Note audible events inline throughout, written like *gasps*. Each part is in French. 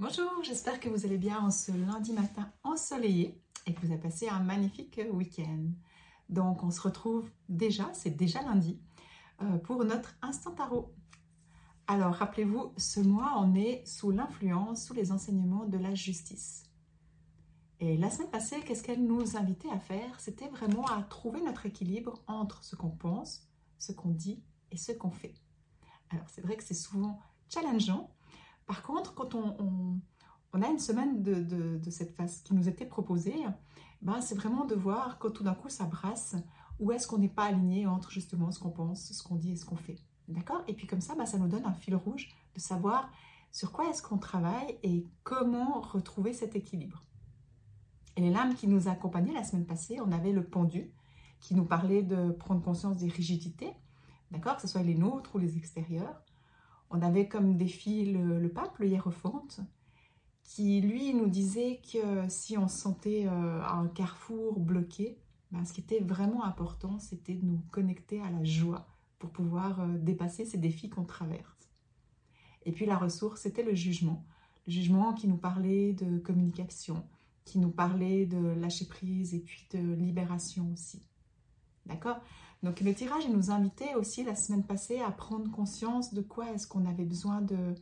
Bonjour, j'espère que vous allez bien en ce lundi matin ensoleillé et que vous avez passé un magnifique week-end. Donc on se retrouve déjà, c'est déjà lundi, euh, pour notre instant tarot. Alors rappelez-vous, ce mois on est sous l'influence, sous les enseignements de la justice. Et la semaine passée, qu'est-ce qu'elle nous invitait à faire? C'était vraiment à trouver notre équilibre entre ce qu'on pense, ce qu'on dit et ce qu'on fait. Alors c'est vrai que c'est souvent challengeant. Par contre, quand on, a une semaine de, cette phase qui nous était proposée, ben, c'est vraiment de voir quand tout d'un coup ça brasse, où est-ce qu'on n'est pas aligné entre justement ce qu'on pense, ce qu'on dit et ce qu'on fait. D'accord? Et puis comme ça, ben, ça nous donne un fil rouge de savoir sur quoi est-ce qu'on travaille et comment retrouver cet équilibre. Et les lames qui nous accompagnaient la semaine passée, on avait le pendu qui nous parlait de prendre conscience des rigidités, d'accord, que ce soit les nôtres ou les extérieurs. On avait comme défi le, pape, le hiérophante, qui lui nous disait que si on se sentait euh, un carrefour bloqué, ben, ce qui était vraiment important, c'était de nous connecter à la joie pour pouvoir euh, dépasser ces défis qu'on traverse. Et puis la ressource, c'était le jugement. Le jugement qui nous parlait de communication, qui nous parlait de lâcher prise et puis de libération aussi. D'accord? Donc le tirage il nous invitait aussi la semaine passée à prendre conscience de quoi est-ce qu'on avait besoin de,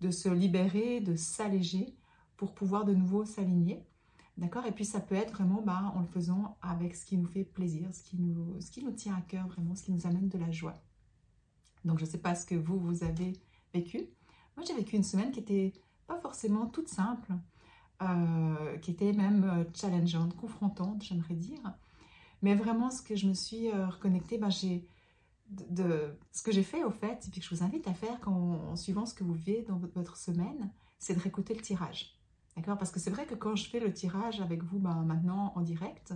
de se libérer, de s'alléger pour pouvoir de nouveau s'aligner. D'accord? Et puis ça peut être vraiment bah, en le faisant avec ce qui nous fait plaisir, ce qui nous, ce qui nous tient à cœur vraiment, ce qui nous amène de la joie. Donc je ne sais pas ce que vous, vous avez vécu. Moi j'ai vécu une semaine qui n'était pas forcément toute simple. Euh, qui était même euh, challengeante, confrontante, j'aimerais dire. Mais vraiment, ce que je me suis euh, reconnectée, ben, j'ai de, ce que j'ai fait au fait, et puis que je vous invite à faire en suivant ce que vous vivez dans votre, semaine, c'est de réécouter le tirage. D'accord? Parce que c'est vrai que quand je fais le tirage avec vous ben, maintenant en direct,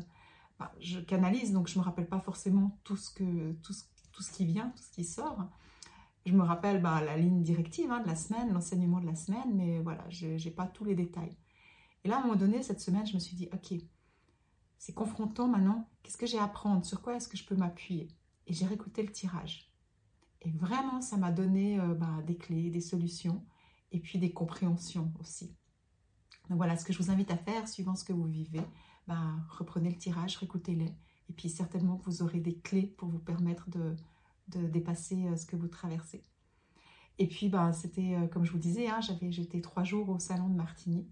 ben, je canalise, donc je ne me rappelle pas forcément tout ce, que, tout, ce, tout ce qui vient, tout ce qui sort. Je me rappelle ben, la ligne directive hein, de la semaine, l'enseignement de la semaine, mais voilà, je n'ai pas tous les détails. Et là, à un moment donné, cette semaine, je me suis dit, ok, c'est confrontant maintenant, qu'est-ce que j'ai à apprendre? Sur quoi est-ce que je peux m'appuyer? Et j'ai réécouté le tirage. Et vraiment, ça m'a donné euh, bah, des clés, des solutions, et puis des compréhensions aussi. Donc voilà, ce que je vous invite à faire, suivant ce que vous vivez, bah, reprenez le tirage, réécoutez-les, et puis certainement vous aurez des clés pour vous permettre de, dépasser euh, ce que vous traversez. Et puis, bah, c'était, euh, comme je vous disais, hein, j'avais, j'étais trois jours au salon de Martigny.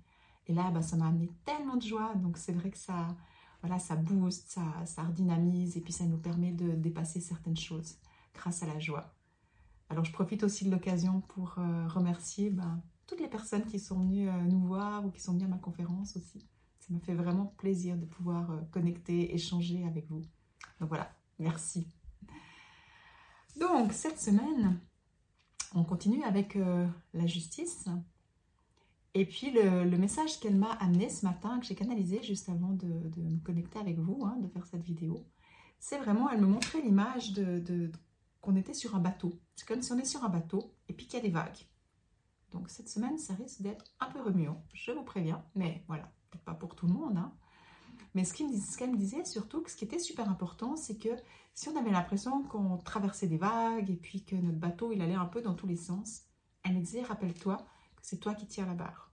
Et là, bah, ça m'a amené tellement de joie. Donc c'est vrai que ça, voilà, ça booste, ça, redynamise et puis ça nous permet de dépasser certaines choses grâce à la joie. Alors je profite aussi de l'occasion pour euh, remercier bah, toutes les personnes qui sont venues euh, nous voir ou qui sont venues à ma conférence aussi. Ça me fait vraiment plaisir de pouvoir euh, connecter, échanger avec vous. Donc voilà, merci. Donc cette semaine, on continue avec la justice. Et puis le, message qu'elle m'a amené ce matin, que j'ai canalisé juste avant de, me connecter avec vous, hein, de faire cette vidéo, c'est vraiment, elle me montrait l'image de, qu'on était sur un bateau. C'est comme si on est sur un bateau et puis qu'il y a des vagues. Donc cette semaine, ça risque d'être un peu remuant, je vous préviens, mais voilà, peut-être pas pour tout le monde. Hein. Mais ce qu'elle me disait surtout, ce qui était super important, c'est que si on avait l'impression qu'on traversait des vagues et puis que notre bateau, il allait un peu dans tous les sens, elle me disait, rappelle-toi, c'est toi qui tires la barre.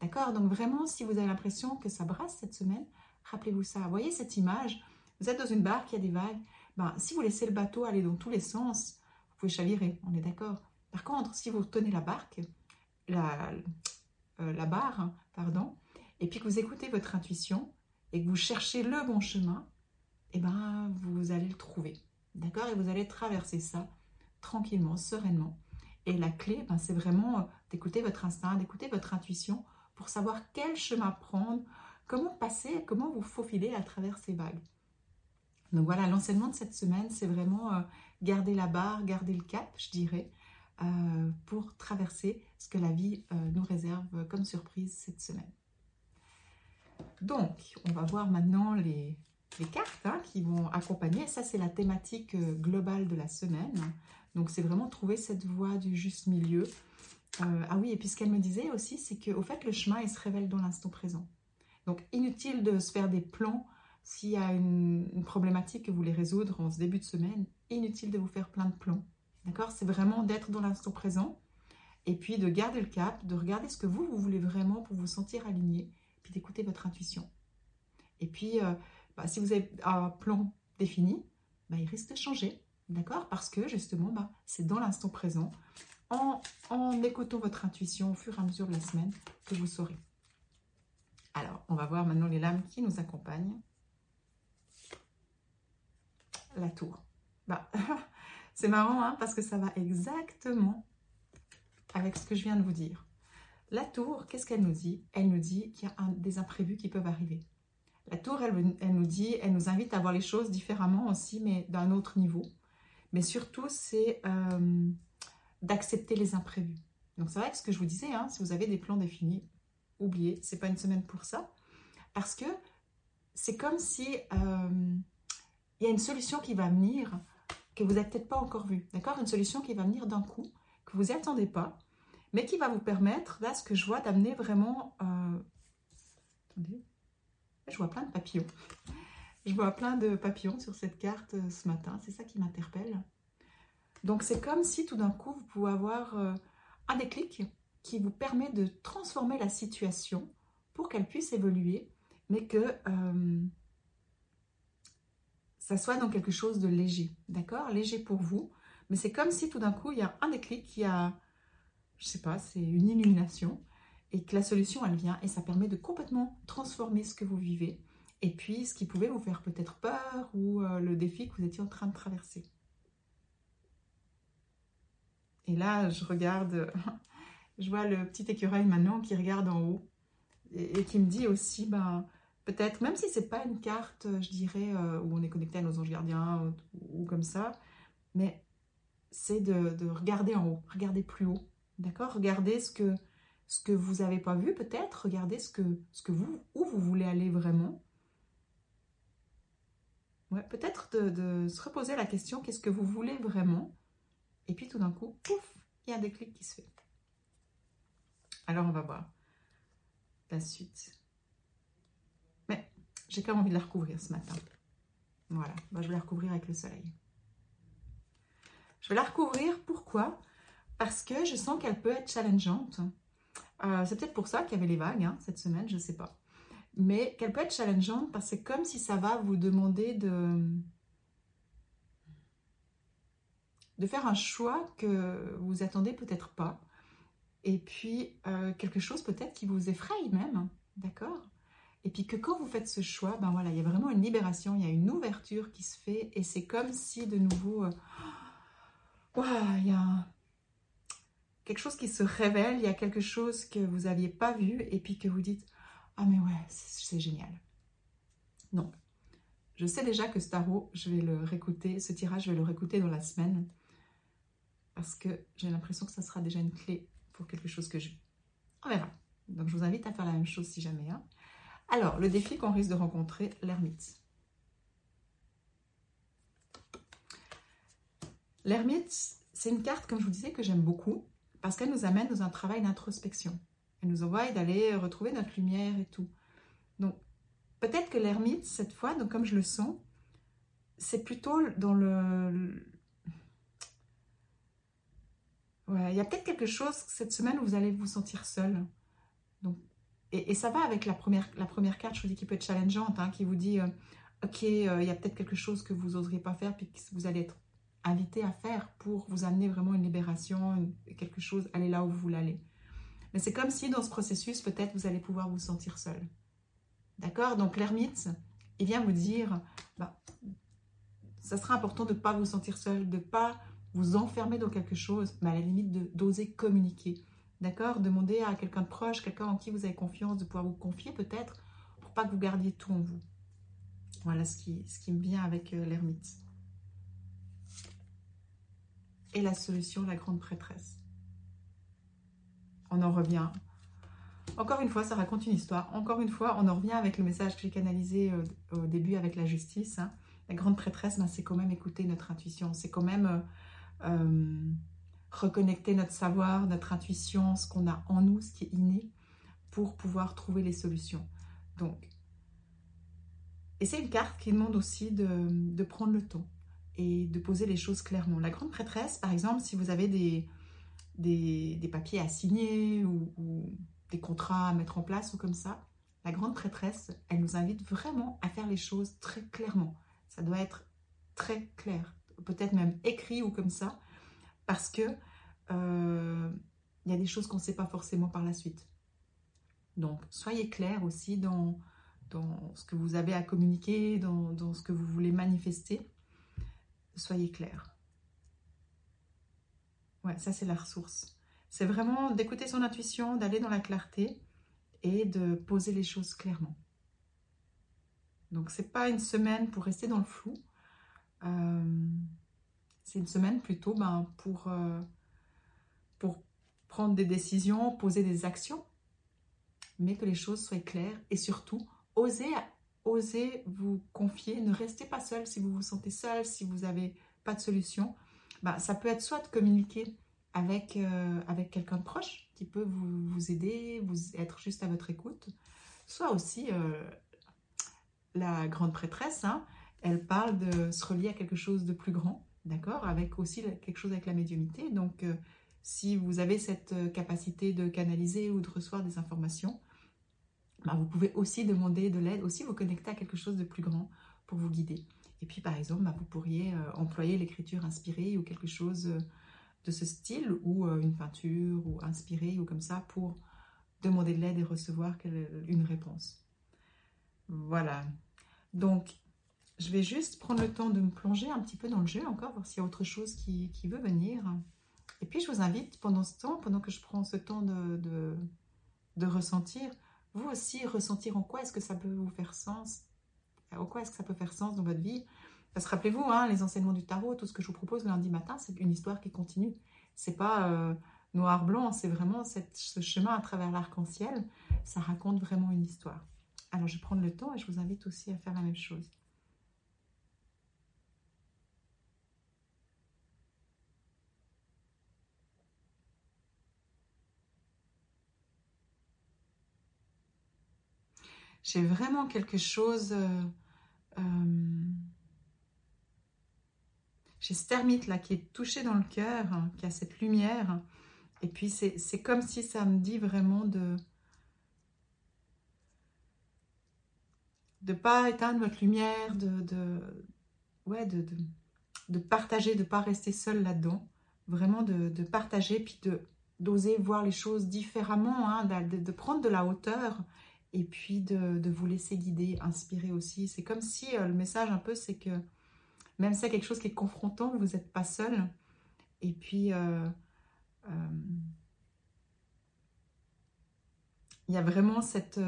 D'accord? Donc vraiment, si vous avez l'impression que ça brasse cette semaine, rappelez-vous ça. Voyez cette image? Vous êtes dans une barque, il y a des vagues. Ben, si vous laissez le bateau aller dans tous les sens, vous pouvez chavirer, on est d'accord? Par contre, si vous tenez la barque, la, euh, la barre, pardon, et puis que vous écoutez votre intuition et que vous cherchez le bon chemin, eh ben, vous allez le trouver. D'accord? Et vous allez traverser ça tranquillement, sereinement. Et la clé, ben, c'est vraiment euh, d'écouter votre instinct, d'écouter votre intuition pour savoir quel chemin prendre, comment passer, comment vous faufiler à travers ces vagues. Donc voilà, l'enseignement de cette semaine, c'est vraiment euh, garder la barre, garder le cap, je dirais, euh, pour traverser ce que la vie nous réserve comme surprise cette semaine. Donc, on va voir maintenant les, cartes hein, qui vont accompagner. Ça, c'est la thématique globale de la semaine. Donc c'est vraiment trouver cette voie du juste milieu. Euh, ah oui, et puis ce qu'elle me disait aussi, c'est qu'au fait, le chemin, il se révèle dans l'instant présent. Donc inutile de se faire des plans s'il y a une, problématique que vous voulez résoudre en ce début de semaine. Inutile de vous faire plein de plans. D'accord? C'est vraiment d'être dans l'instant présent et puis de garder le cap, de regarder ce que vous, vous voulez vraiment pour vous sentir aligné, puis d'écouter votre intuition. Et puis, euh, bah, si vous avez un plan défini, bah, il risque de changer, d'accord? Parce que justement, bah, c'est dans l'instant présent, en, écoutant votre intuition au fur et à mesure de la semaine, que vous saurez. Alors, on va voir maintenant les lames qui nous accompagnent. La tour. Bah, *laughs* c'est marrant, hein, parce que ça va exactement avec ce que je viens de vous dire. La tour, qu'est-ce qu'elle nous dit? Elle nous dit qu'il y a des imprévus qui peuvent arriver. La tour, elle, nous dit, elle nous invite à voir les choses différemment aussi, mais d'un autre niveau. Mais surtout, c'est euh, d'accepter les imprévus. Donc c'est vrai que ce que je vous disais, hein, si vous avez des plans définis, oubliez, c'est pas une semaine pour ça. Parce que c'est comme si euh, il y a une solution qui va venir que vous n'avez peut-être pas encore vue. D'accord? Une solution qui va venir d'un coup, que vous n'y attendez pas, mais qui va vous permettre, là, ce que je vois, d'amener vraiment... Euh, attendez, je vois plein de papillons. Je vois plein de papillons sur cette carte euh, ce matin, c'est ça qui m'interpelle. Donc c'est comme si tout d'un coup, vous pouvez avoir un déclic qui vous permet de transformer la situation pour qu'elle puisse évoluer, mais que euh, ça soit dans quelque chose de léger, d'accord? Léger pour vous, mais c'est comme si tout d'un coup, il y a un déclic, qui a, je sais pas, c'est une illumination, et que la solution, elle vient, et ça permet de complètement transformer ce que vous vivez, et puis ce qui pouvait vous faire peut-être peur, ou euh, le défi que vous étiez en train de traverser. Et là, je regarde *laughs* je vois le petit écureuil maintenant qui regarde en haut et, qui me dit aussi, ben, peut-être, même si c'est pas une carte, je dirais, euh, où on est connecté à nos anges gardiens ou, comme ça, mais c'est de, regarder en haut, regarder plus haut, d'accord? Regardez ce que, ce que vous n'avez pas vu peut-être, regardez ce que, ce que vous, où vous voulez aller vraiment. Peut-être de, de se reposer la question, qu'est-ce que vous voulez vraiment? Et puis tout d'un coup, pouf, il y a un déclic qui se fait. Alors on va voir la suite. Mais j'ai quand même envie de la recouvrir ce matin. Voilà, bah, je vais la recouvrir avec le soleil. Je vais la recouvrir, pourquoi? Parce que je sens qu'elle peut être challengeante. Euh, c'est peut-être pour ça qu'il y avait les vagues hein, cette semaine, je ne sais pas. Mais qu'elle peut être challengeante parce que c'est comme si ça va vous demander de, faire un choix que vous attendez peut-être pas. Et puis euh, quelque chose peut-être qui vous effraie même, d'accord? Et puis que quand vous faites ce choix, ben voilà, il y a vraiment une libération, il y a une ouverture qui se fait, et c'est comme si de nouveau, euh, *gasps* il y a quelque chose qui se révèle, il y a quelque chose que vous n'aviez pas vu, et puis que vous dites, ah mais ouais, c'est génial. Donc, je sais déjà que ce tarot, je vais le réécouter, ce tirage, je vais le réécouter dans la semaine, parce que j'ai l'impression que ça sera déjà une clé pour quelque chose que je On verra. Donc je vous invite à faire la même chose si jamais. Hein. Alors, le défi qu'on risque de rencontrer, l'ermite. L'ermite, c'est une carte, comme je vous disais, que j'aime beaucoup parce qu'elle nous amène dans un travail d'introspection. Elle nous envoie d'aller retrouver notre lumière et tout. Donc, peut-être que l'ermite, cette fois, donc comme je le sens, c'est plutôt dans le, il y a peut-être quelque chose cette semaine où vous allez vous sentir seul. Donc, et, ça va avec la première, la première carte, je vous dis, qui peut être challengeante, hein, qui vous dit, euh, ok, euh, il y a peut-être quelque chose que vous n'oseriez pas faire, puis que vous allez être invité à faire pour vous amener vraiment une libération, quelque chose, aller là où vous voulez aller. Mais c'est comme si dans ce processus, peut-être vous allez pouvoir vous sentir seul. D'accord? Donc l'ermite, il vient vous dire, bah, ça sera important de ne pas vous sentir seul, de ne pas vous enfermer dans quelque chose, mais à la limite d'oser communiquer. D'accord? Demandez à quelqu'un de proche, quelqu'un en qui vous avez confiance, de pouvoir vous confier peut-être, pour pas que vous gardiez tout en vous. Voilà ce qui, ce qui me vient avec euh, l'ermite. Et la solution, la grande prêtresse. On en revient. Encore une fois, ça raconte une histoire. Encore une fois, on en revient avec le message que j'ai canalisé euh, au début avec la justice. Hein. La grande prêtresse, ben, c'est quand même écouter notre intuition. C'est quand même... Euh, euh, reconnecter notre savoir, notre intuition, ce qu'on a en nous, ce qui est inné, pour pouvoir trouver les solutions. Donc, et c'est une carte qui demande aussi de, prendre le temps et de poser les choses clairement. La grande prêtresse, par exemple, si vous avez des, des, papiers à signer ou, des contrats à mettre en place ou comme ça, la grande prêtresse, elle nous invite vraiment à faire les choses très clairement. Ça doit être très clair, peut-être même écrit ou comme ça, parce que euh, il y a des choses qu'on ne sait pas forcément par la suite. Donc, soyez clair aussi dans, dans ce que vous avez à communiquer, dans, dans ce que vous voulez manifester. Soyez clair. Ouais, ça c'est la ressource. C'est vraiment d'écouter son intuition, d'aller dans la clarté et de poser les choses clairement. Donc c'est pas une semaine pour rester dans le flou. Euh, c'est une semaine plutôt ben, pour, euh, pour prendre des décisions, poser des actions, mais que les choses soient claires et surtout osez, osez vous confier. Ne restez pas seul si vous vous sentez seul, si vous n'avez pas de solution. Ben, ça peut être soit de communiquer avec, euh, quelqu'un de proche qui peut vous, aider, vous être juste à votre écoute, soit aussi la grande prêtresse, hein, elle parle de se relier à quelque chose de plus grand, d'accord Avec aussi quelque chose avec la médiumité. Donc, euh, si vous avez cette euh, capacité de canaliser ou de recevoir des informations, bah, vous pouvez aussi demander de l'aide, aussi vous connecter à quelque chose de plus grand pour vous guider. Et puis, par exemple, bah, vous pourriez euh, employer l'écriture inspirée ou quelque chose de ce style, ou une peinture, ou inspirée, ou comme ça, pour demander de l'aide et recevoir une réponse. Voilà. Donc, je vais juste prendre le temps de me plonger un petit peu dans le jeu encore, voir s'il y a autre chose qui, veut venir. Et puis, je vous invite pendant ce temps, pendant que je prends ce temps de, ressentir, vous aussi ressentir en quoi est-ce que ça peut vous faire sens, en quoi est-ce que ça peut faire sens dans votre vie? Parce que rappelez-vous, hein, les enseignements du tarot, tout ce que je vous propose lundi matin, c'est une histoire qui continue. C'est pas euh, noir-blanc, c'est vraiment ce chemin à travers l'arc-en-ciel. Ça raconte vraiment une histoire. Alors, je vais prendre le temps et je vous invite aussi à faire la même chose. J'ai vraiment quelque chose... Euh, euh, j'ai ce termite là qui est touché dans le cœur, hein, qui a cette lumière. Et puis c'est comme si ça me dit vraiment de de pas éteindre votre lumière, de, de ouais, de, de, partager, de pas rester seul là-dedans. Vraiment de, partager, puis de d'oser voir les choses différemment, hein, de, prendre de la hauteur et puis de, vous laisser guider, inspirer aussi. C'est comme si euh, le message un peu, c'est que même si c'est quelque chose qui est confrontant, vous n'êtes pas seul. Et puis, euh, euh, il y a vraiment cette,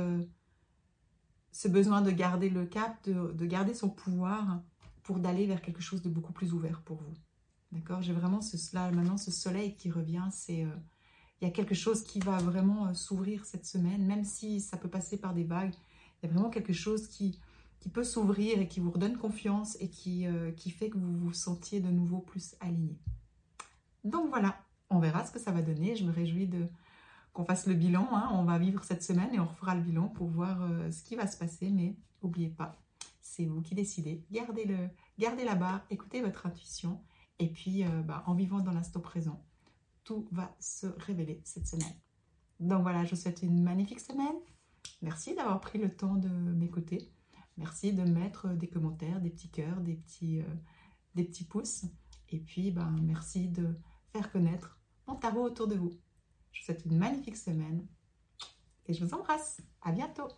ce besoin de garder le cap, de, garder son pouvoir pour d'aller vers quelque chose de beaucoup plus ouvert pour vous. D'accord? J'ai vraiment ce, là, maintenant ce soleil qui revient, c'est... Il y a quelque chose qui va vraiment euh, s'ouvrir cette semaine, même si ça peut passer par des vagues. Il y a vraiment quelque chose qui, peut s'ouvrir et qui vous redonne confiance et qui, euh, qui fait que vous vous sentiez de nouveau plus aligné. Donc voilà, on verra ce que ça va donner. Je me réjouis de, qu'on fasse le bilan. Hein. On va vivre cette semaine et on refera le bilan pour voir euh, ce qui va se passer. Mais n'oubliez pas, c'est vous qui décidez. Gardez, le, gardez la barre, écoutez votre intuition. Et puis, bah, en vivant dans l'instant présent, tout va se révéler cette semaine. Donc voilà, je vous souhaite une magnifique semaine. Merci d'avoir pris le temps de m'écouter. Merci de mettre des commentaires, des petits cœurs, des petits, euh, pouces. Et puis, ben, merci de faire connaître mon tarot autour de vous. Je vous souhaite une magnifique semaine et je vous embrasse. À bientôt.